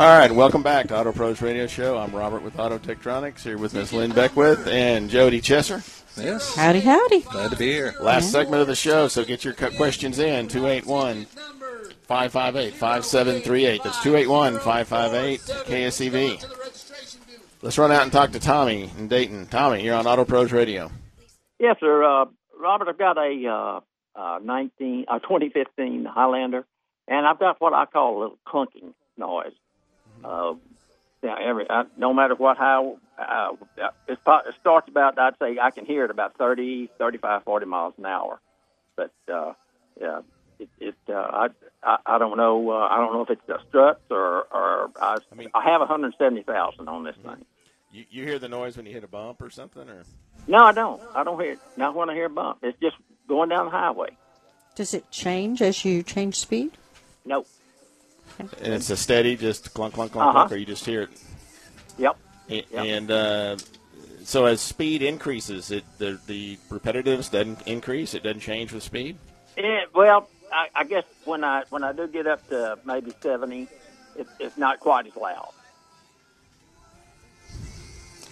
All right, welcome back to Auto Pros Radio Show. I'm Robert with Auto Techtronics here with Miss Lynn Beckwith and Jody Chesser.
Yes.
Howdy, howdy.
Glad to be here.
Last segment of the show, so get your questions in 281 558 5738. That's 281 558 KSEV. Let's run out and talk to Tommy in Dayton. Tommy, you're on Auto Pros Radio.
Yes, sir. Uh, Robert, I've got a uh, uh, 19, uh, 2015 Highlander, and I've got what I call a little clunking noise. Uh, yeah, every uh, no matter what how uh, it's, po- it starts about I'd say I can hear it about 30, 35, 40 miles an hour, but uh, yeah, it, it uh, I, I I don't know uh, I don't know if it's the struts or or I, I, mean, I have 170,000 on this thing.
You, you hear the noise when you hit a bump or something, or
No, I don't. I don't hear it. Not when I hear a bump. It's just going down the highway.
Does it change as you change speed?
Nope.
And it's a steady, just clunk, clunk, clunk,
Uh-huh.
clunk, or you just hear it.
Yep.
A- And uh, so as speed increases, it the the repetitiveness doesn't increase. It doesn't change with speed.
Yeah, well, I, I guess when I when I do get up to maybe seventy, it, it's not quite as loud.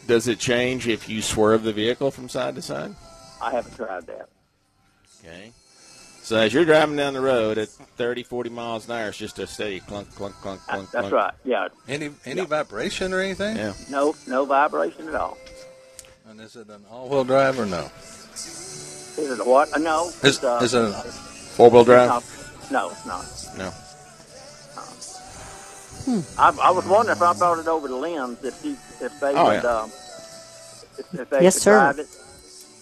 Does it change if you swerve the vehicle from side to side?
I haven't tried that.
Okay. So as you're driving down the road at 30, 40 miles an hour, it's just a steady clunk, clunk, clunk, clunk.
That's
clunk.
right. Yeah.
Any any vibration or anything?
Yeah.
No, no vibration at all.
And is it an all-wheel drive or no?
Is it a what? Uh, no.
Is,
it's, uh,
is it a
Four-wheel
it's
drive?
not- no, it's not.
No. Hmm.
I, I was wondering if I brought it over to Lynn's if she, if they
Oh,
would,
yeah.
um, if, if they
Yes,
could
sir.
drive it.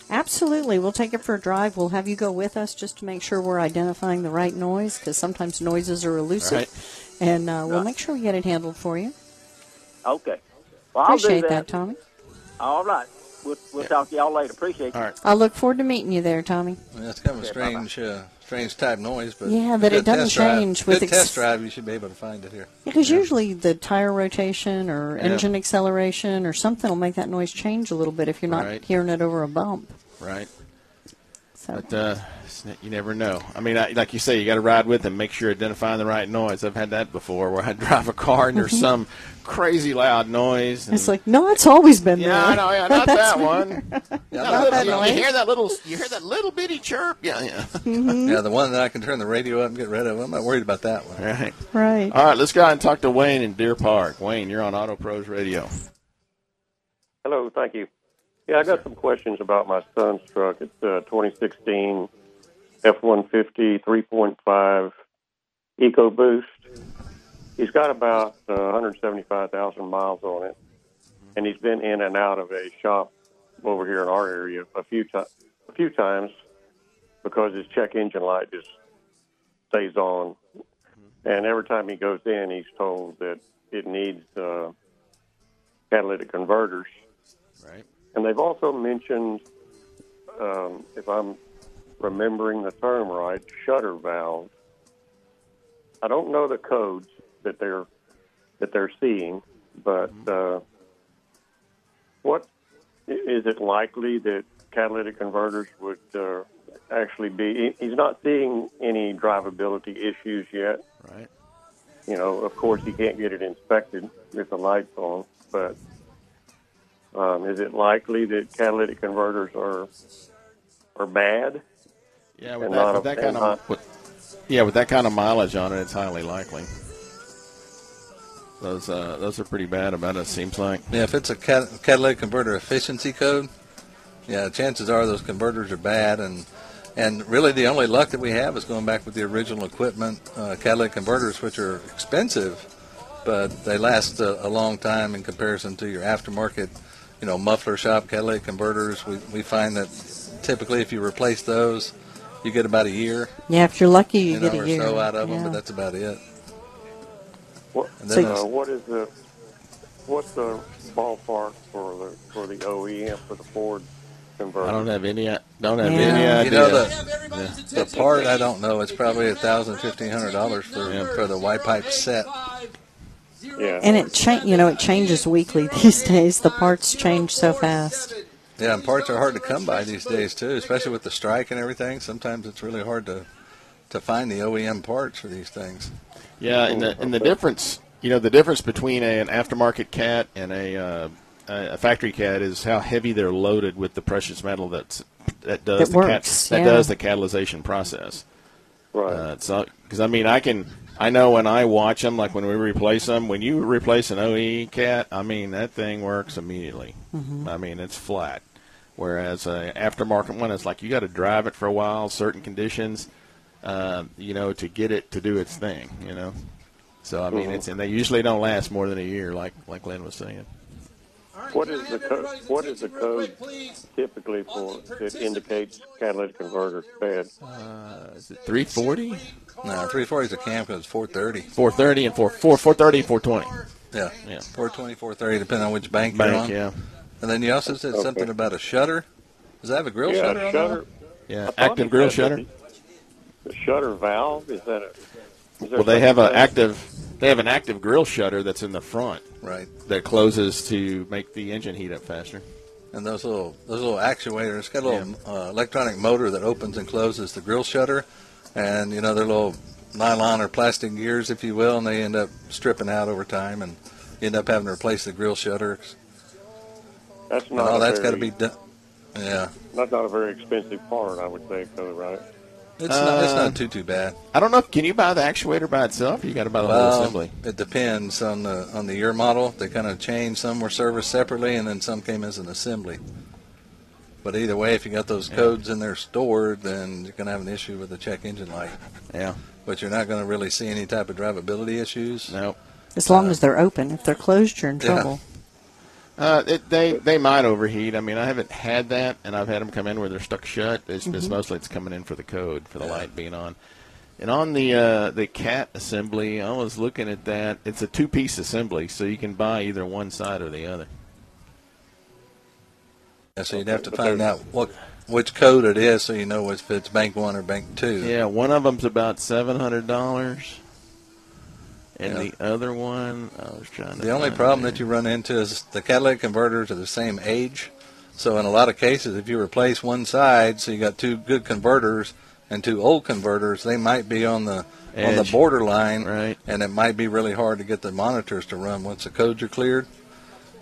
Absolutely. We'll take it for a drive. We'll have you go with us just to make sure we're identifying the right noise because sometimes noises are elusive.
Right.
And uh, we'll
Right.
make sure we get it handled for you.
Okay. Well, I'll
Appreciate
do
that, Tommy.
All right. We'll, we'll talk to y'all later. Appreciate you. All
right.
I look forward to meeting you there, Tommy.
That's kind of a
Okay, bye-bye.
strange, uh, strange type noise, but
Yeah, that it doesn't
test drive-
change with
good
ex-
test drive. You should be able to find it here.
Because usually the tire rotation or
Yeah.
engine acceleration or something will make that noise change a little bit if you're not
Right.
hearing it over a bump.
Right.
So.
But uh, you never know. I mean, I, like you say, you got to ride with them, make sure you're identifying the right noise. I've had that before, where I drive a car and there's
Mhm.
some crazy loud noise. And,
It's like, no, it's always been
yeah,
there.
I know, yeah, not that one.
Yeah, not
little-
that
you,
noise.
you hear that little, you hear that little bitty chirp. Yeah, yeah.
Mm-hmm.
Yeah, the one that I can turn the radio up and get rid of. I'm not worried about that one.
Right.
Right.
All right, let's go out and talk to Wayne in Deer Park. Wayne, you're on Auto Pros Radio.
Hello, thank you. Yeah, I got some questions about my son's truck. It's a 2016 F-150 3.5 EcoBoost. he's got about uh, 175,000 miles on it, and he's been in and out of a shop over here in our area a few times. A few times because his check engine light just stays on, and every time he goes in, he's told that it needs uh, catalytic converters. And they've also mentioned, um, if I'm remembering the term right, shutter valves. I don't know the codes that they're that they're seeing, but uh, what is it likely that catalytic converters would uh, actually be? He's not seeing any drivability issues yet.
Right.
You know, of course, he can't get it inspected with the lights on, but um, is it likely that catalytic converters are are bad?
Yeah, with that, with
a-
that kind
and
of with, yeah, with that kind of mileage on it, it's highly likely. Those uh, those are pretty bad about it. Seems like.
Yeah, if it's a cat- catalytic converter efficiency code, yeah, chances are those converters are bad, and and really the only luck that we have is going back with the original equipment, uh, catalytic converters, which are expensive, but they last a, a long time in comparison to your aftermarket, you know, muffler shop catalytic converters. We we find that typically if you replace those, you get about a year.
Yeah, if you're lucky, you,
you
get
know,
a
or
year.
so out of them,
Yeah.
but that's about it.
What,
And then
uh, what is the what's the ballpark for the for the OEM for the Ford converter?
I don't have any. Don't have
Yeah.
any idea.
You know the, the part I don't know. It's probably a thousand, fifteen hundred dollars for for the Y pipe set.
Yeah.
And it cha- you know, it changes weekly these days. The parts change so fast.
Yeah, and parts are hard to come by these days too, especially with the strike and everything. Sometimes it's really hard to to find the OEM parts for these things.
Yeah, and the and the difference, you know, the difference between a, an aftermarket cat and a uh, a a factory cat is how heavy they're loaded with the precious metal that's that does
That
the
works,
that
yeah.
does the catalyzation process.
Right.
Uh, so, because I mean, I can. I know when I watch them, like when we replace them, when you replace an OE cat, I mean that thing works immediately.
Mhm.
I mean it's flat. Whereas a aftermarket one, it's like you got to drive it for a while, certain conditions, uh, you know, to get it to do its thing. You know. So I mean,
Mhm.
it's and they usually don't last more than a year, like like Lynn was saying.
What is the co- what is the code typically for that indicates catalytic converter bad?
Uh, is it 340?
No, 340 is a cam because it's 430.
430 and 4 4 430 and 420.
Yeah,
Yeah.
420, 430, depending on which bank,
Bank,
you're on.
yeah.
And then you also said
Okay.
something about a shutter. Does that have a grill
yeah,
shutter on
shutter.
Yeah,
I
active grill shutter.
The, the shutter valve is that a? Is
Well, they have an active they have an active grill shutter that's in the front,
right?
That closes to make the engine heat up faster.
And those little those little actuators it's got a little uh, electronic motor that opens and closes the grill shutter, and you know they're little nylon or plastic gears, if you will, and they end up stripping out over time, and you end up having to replace the grill shutter.
That's
And
not.
all
a
that's got to
very-
be done. Yeah,
That's not a very expensive part, I would say, though, right?
It's not it's
Uh,
not too too bad.
I don't know. Can you buy the actuator by itself? Or you got to buy the whole assembly.
It depends on the on the year model. They kind of changed. Some were serviced separately, and then some came as an assembly. But either way, if you got those codes in there stored, then you're going to have an issue with the check engine light.
Yeah.
But you're not going to really see any type of drivability issues.
No.
As long as they're open. If they're closed, you're in
Yeah.
trouble.
Uh, it, they they might overheat. I mean, I haven't had that, and I've had them come in where they're stuck shut. It's, it's
Mhm.
mostly it's coming in for the code for the light being on. And on the uh, the cat assembly, I was looking at that. It's a two piece assembly, so you can buy either one side or the other.
Yeah, so you'd have to find out what which code it is, so you know if it's bank one or bank two.
Yeah, one of them's about seven hundred dollars, and
Yeah.
the other one I was trying to.
The only problem
there.
that you run into is the catalytic converters are the same age. So in a lot of cases, if you replace one side, so you got two good converters and two old converters, they might be on the on the borderline,
right?
And it might be really hard to get the monitors to run once the codes are cleared,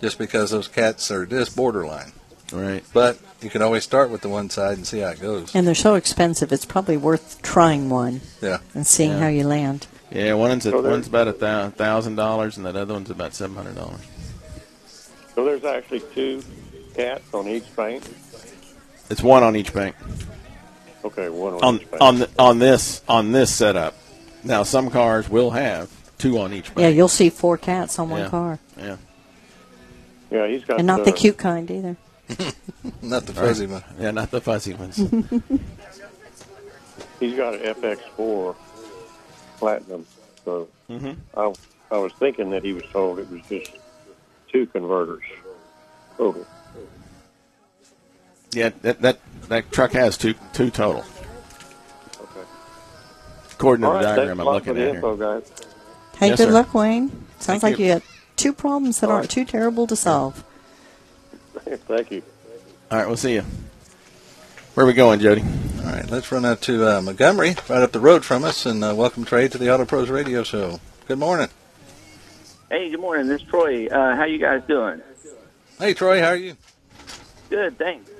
just because those cats are just borderline.
Right.
But you can always start with the one side and see how it goes.
And they're so expensive, it's probably worth trying one
Yeah.
and seeing
Yeah.
how you land.
Yeah, one's a,
So
one's about a thousand dollars, and that other one's about seven hundred dollars.
So there's actually two cats on each bank.
It's one on each bank.
Okay, one on,
on
each bank.
on the, on this on this setup. Now some cars will have two on each. Bank.
Yeah, you'll see four cats on one
Yeah.
car,
Yeah.
Yeah, he's got
and not
uh,
the cute kind either.
Not the fuzzy one.
Yeah, not the fuzzy ones.
He's got an FX4 Platinum, so
Mhm.
I I was thinking that he was told it was just two converters total.
yeah, that, that that truck has two two total.
Okay.
According to the
right,
diagram I'm looking
for the
at
info,
here.
guys.
Hey,
Yes,
good
sir.
luck, Wayne. Sounds
Thank
like
you.
you. got two problems that aren't too terrible to solve.
Thank you.
All right, we'll see you. Where are we going, Jody?
All right, let's run out to uh, Montgomery, right up the road from us, and uh, welcome Trey to the Auto Pros Radio Show. Good morning.
Hey, good morning. This is Troy. Uh, how you guys doing?
Hey, Troy, how are you?
Good, thanks.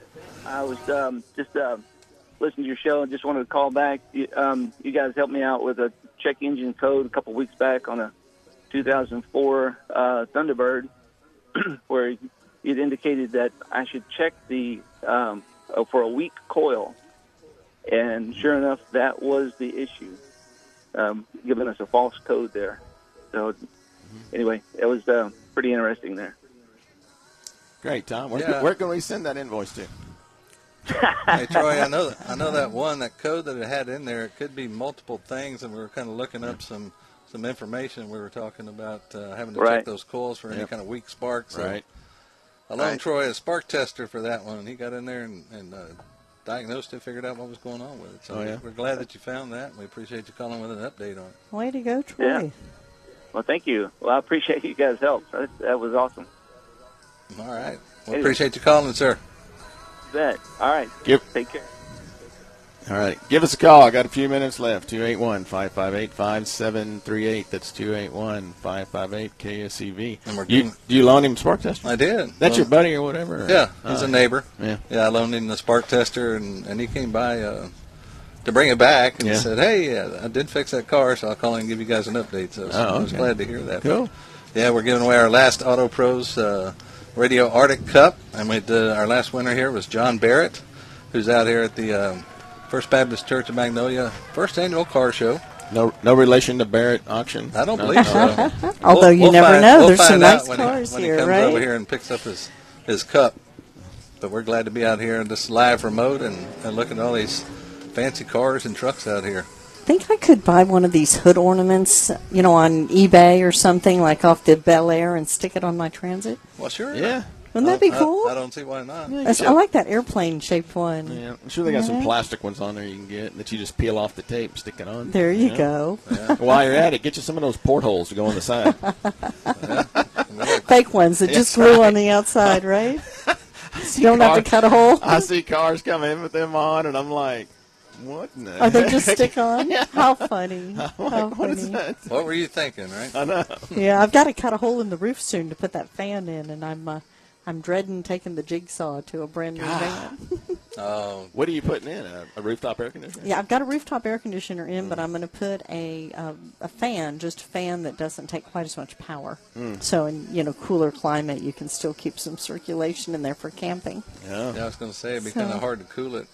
I was um, just uh, listening to your show and just wanted to call back. You, um, you guys helped me out with a check engine code a couple weeks back on a 2004 uh, Thunderbird, where you'd indicated that I should check the um, uh, for a weak coil, and sure enough, that was the issue, um, giving us a false code there. So anyway, it was uh, pretty interesting there.
Great, Tom. Where,
Yeah.
where can we send that invoice to?
hey Troy, I know I know that one that code that it had in there. It could be multiple things, and we were kind of looking up some some information. We were talking about uh, having to
Right.
check those coils for any
Yep.
kind of weak sparks. So
Right.
I loaned
Right.
Troy a spark tester for that one, and he got in there and, and uh, diagnosed it, figured out what was going on with it. So
Oh, yeah?
we're glad that you found that. and We appreciate you calling with an update on it.
Way to go, Troy.
Yeah. Well, thank you. Well, I appreciate you guys' help. That, that was awesome.
All right. Well,
Anyway.
appreciate you calling, sir.
Bet. All right.
Give-
Take care.
All right. Give us a call. I got a few minutes left. 281 558 5738. That's 281 558 KSEV.
And we're
You,
doing-
do you loan him Spark Tester?
I did.
That's your buddy or whatever? or-
Yeah, he's
Oh,
a neighbor.
Yeah.
Yeah, I loaned him the spark tester, and, and he came by uh, to bring it back, and
Yeah.
he said, "Hey, yeah, I did fix that car, so I'll call and give you guys an update." So, so
Oh,
I was glad to hear that.
Cool.
Yeah, we're giving away our last Auto Pros uh, Radio RTIC Cup, and we did, our last winner here was John Barrett, who's out here at the um, First Baptist Church of Magnolia first annual car show.
No, no relation to Barrett Auction.
I don't
No?
believe so.
Although you
We'll
never
find-
know,
we'll
there's some
out
nice
when
cars
he, when
here,
he comes
right?
over here and picks up his his cup. But we're glad to be out here and just live remote and, and looking at all these fancy cars and trucks out here.
think I could buy one of these hood ornaments, you know, on eBay or something, like off the Bel Air, and stick it on my Transit.
Well, sure.
Yeah.
Wouldn't that be
I-
cool?
I, don't see why not.
That's- I like that airplane shaped one.
Yeah, I'm sure they got some plastic ones on there you can get that you just peel off the tape and stick it on.
There you
know?
go.
While you're at it, get you some of those portholes to go on the side.
Fake ones that just glue on the outside, right? you don't have to cut a hole.
I see cars come in with them on, and I'm like, what in the
Are they just stick on?
Yeah.
How funny.
I'm like,
How
what is
funny.
that?
What were you thinking, right?
I know.
Yeah, I've got to cut a hole in the roof soon to put that fan in, and I'm uh, I'm dreading taking the jigsaw to a brand new van.
Oh,
What are you putting in? A, a rooftop air conditioner?
Yeah, I've got a rooftop air conditioner in, but I'm going to put a um, a fan, just a fan that doesn't take quite as much power.
Mm.
So in you know cooler climate, you can still keep some circulation in there for camping.
Yeah.
Yeah, I was going to say it'd be
So-
kind of hard to cool it.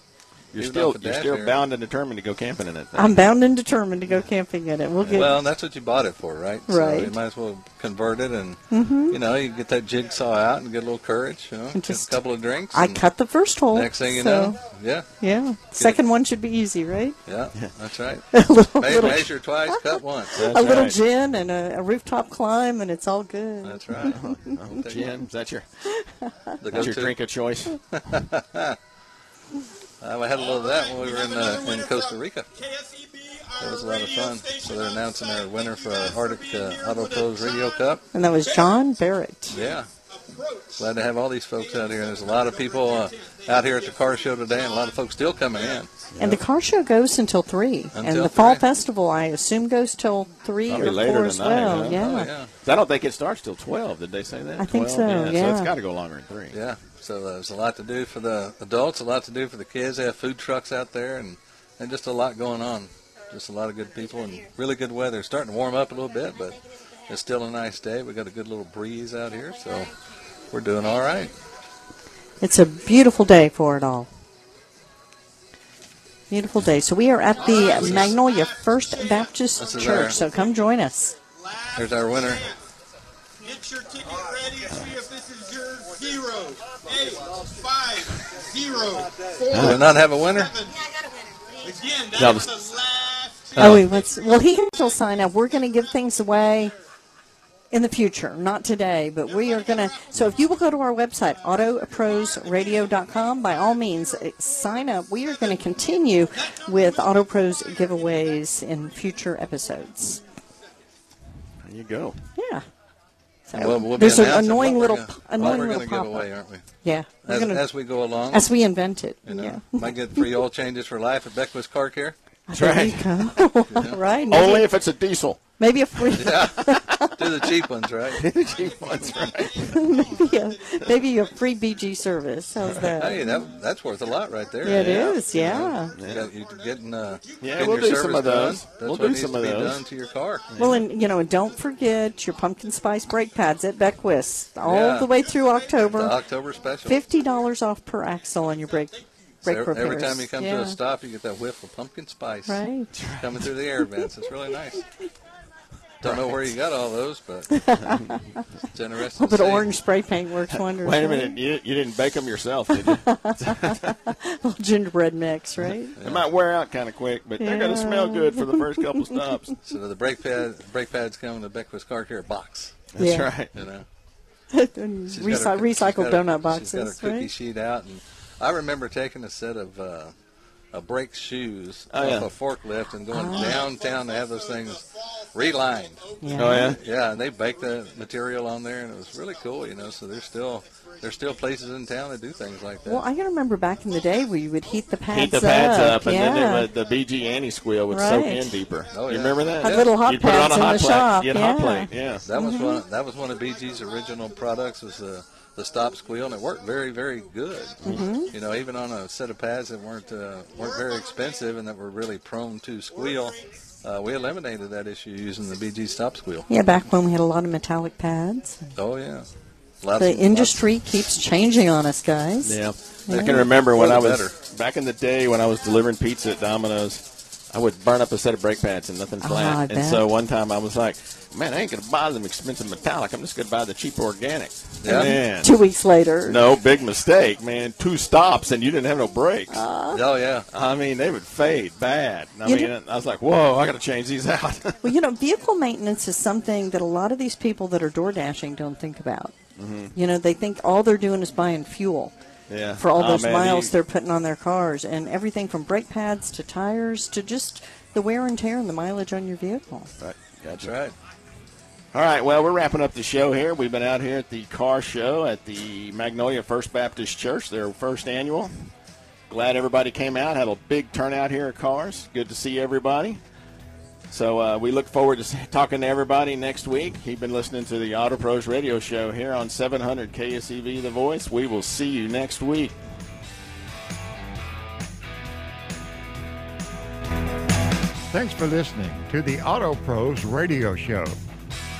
You're
Even
still you're still
area.
bound and determined to go camping in it. Then.
I'm bound and determined to go camping in it. We'll get
Well, that's what you bought it for, right?
Right.
So you might as well convert it, and
Mhm.
you know, you get that jigsaw out and get a little courage. You know,
And
get
just-
a couple of drinks.
I cut the first hole.
Next thing you
so-
know, yeah,
Yeah, second one should be easy, right?
yeah, that's right.
A little-
Me-
little-
measure twice, cut once.
a little gin and a, a rooftop climb, and it's all good.
That's right.
Oh, Jen, is that your
The
that's your drink of choice?
Uh, I had a little of that when we were in uh, in Costa Rica. That was a lot of fun. So they're announcing our winner for our RTIC uh, Auto Pros Radio Cup.
And that was John Barrett.
Yeah. Glad to have all these folks out here. And there's a lot of people uh, out here at the car show today, and a lot of folks still coming in.
And the car show goes until three, and
Until
the fall
three.
festival I assume goes till three
Probably
or
later
four as
that,
well.
huh?
yeah.
Oh, yeah.
I don't think it starts till twelve. Did they say that?
I think so,
Yeah, so it's got to go longer than three.
Yeah. So uh, there's a lot to do for the adults, a lot to do for the kids. They have food trucks out there, and, and just a lot going on. Just a lot of good people and really good weather. It's starting to warm up a little bit, but it's still a nice day. We got a good little breeze out here, so we're doing all right.
It's a beautiful day for it all. Beautiful day. So we are at the Magnolia First Baptist Church.
our-
So come join us.
There's our winner.
Get your ticket ready. See if this is your zero, eight, five, zero, four.
Do we not have a winner? Yeah, I got a winner.
Again,
No,
that's
the-
the last.
Oh, wait, what's, well, he can still sign up. We're going to give things away in the future, not today, but we are going to. So if you will go to our website, autoprosradio.com, by all means, eh, sign up. We are going to continue with AutoPros giveaways in future episodes.
There you go.
Yeah. So
We'll- we'll
there's an annoying little,
gonna-
annoying
we're
little
gonna
pop
away, aren't we?
Yeah,
As,
gonna-
as we go along.
as we invent it.
You know,
yeah.
might get free oil changes for life at Beckwith Car Care.
There you go. right. Maybe-
Only if it's a diesel.
Maybe a free.
Yeah. Do the cheap ones, right?
the cheap ones, right?
maybe, a, maybe a free BG service. How's that?
Hey, that, that's worth a lot right there.
Yeah, it
yeah.
is,
You
yeah.
know, you got- you're getting, uh,
Yeah,
getting
we'll
your
do some
service
of those.
That's
We'll
what
do
needs
some
to
of
be
those.
done to your car.
Well, and you know, and don't forget your pumpkin spice brake pads at Beckwith all
Yeah.
the way through October.
The October special.
Fifty dollars off per axle on your brake
So
brake
every,
repairs.
every time you come
yeah.
to a stop, you get that whiff of pumpkin spice
Right.
coming through the air vents. It's really nice. Don't know where you got all those, but it's interesting.
But
to see.
orange spray paint works wonders.
Wait a
right?
minute. You, you didn't bake them yourself, did you?
Little gingerbread mix, right?
They might wear out kind of quick, but they're going to smell good for the first couple stops.
So the brake pad, brake pads come in the Beckwith Car Care box.
That's Yeah. right.
You know.
And
She's
Recy-
got her- she's
recycled
got her-
donut
She's
boxes,
got her cookie
right?
sheet out, and I remember taking a set of uh, uh, brake shoes
Oh,
off
yeah.
a forklift and going
Ah.
downtown to have those things relined.
Yeah. Oh, yeah?
Yeah, and they baked the material on there, and it was really cool. You know, so there's still there's still places in town that do things like that.
Well, I can remember back in the day where you would heat the pads
Heat the pads up, and
yeah.
then would, the BG anti squeal would soak in deeper.
Oh,
You remember that?
Had little hot
You'd put it on
pads
a
in
hot
the
plate.
shop,
You had a hot
yeah.
plate. Yeah.
That was
Mm-hmm.
one. That was one of BG's original products. Was the the stop squeal, and it worked very, very good.
Mhm.
You know, even on a set of pads that weren't uh, weren't very expensive and that were really prone to squeal, uh, we eliminated that issue using the BG stop squeal.
Yeah, back when we had a lot of metallic pads.
Oh yeah, Lots
the
of-
industry keeps changing on us, guys.
Yeah.
Yeah.
I can remember when I was
better.
back in the day when I was delivering pizza at Domino's. I would burn up a set of brake pads and nothing flat.
I
and
bet.
so one time I was like, "Man, I ain't gonna buy them expensive metallic. I'm just gonna buy the cheap organic."
Yeah.
Man.
Two weeks later.
No, big mistake, man. Two stops and you didn't have no brakes.
oh yeah.
I mean, they would fade bad. I
You
mean,
know-
I was like, "Whoa, I got to change these out."
Well, you know, vehicle maintenance is something that a lot of these people that are door dashing don't think about.
Mhm.
You know, they think all they're doing is buying fuel
Yeah.
for all
Oh,
those
man,
miles
you-
they're putting on their cars, and everything from brake pads to tires to just the wear and tear and the mileage on your vehicle.
Right. Gotcha.
That's right.
All right, well, we're wrapping up the show here. We've been out here at the car show at the Magnolia First Baptist Church, their first annual. Glad everybody came out, had a big turnout here at Cars. Good to see everybody. So uh, we look forward to talking to everybody next week. You've been listening to the Auto Pros radio show here on 700 KSEV The Voice. We will see you next week.
Thanks for listening to the Auto Pros Radio Show.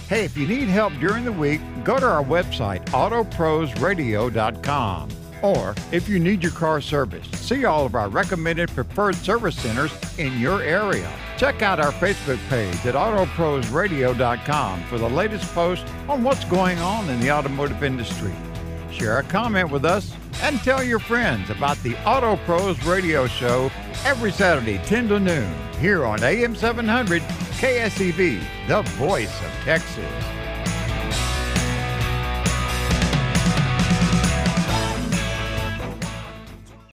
Hey, if you need help during the week, go to our website, autoprosradio.com. Or if you need your car serviced, see all of our recommended preferred service centers in your area. Check out our Facebook page at autoprosradio.com for the latest post on what's going on in the automotive industry. Share a comment with us and tell your friends about the Auto Pros Radio Show every Saturday, 10 to noon, here on AM 700 KSEV, the voice of Texas.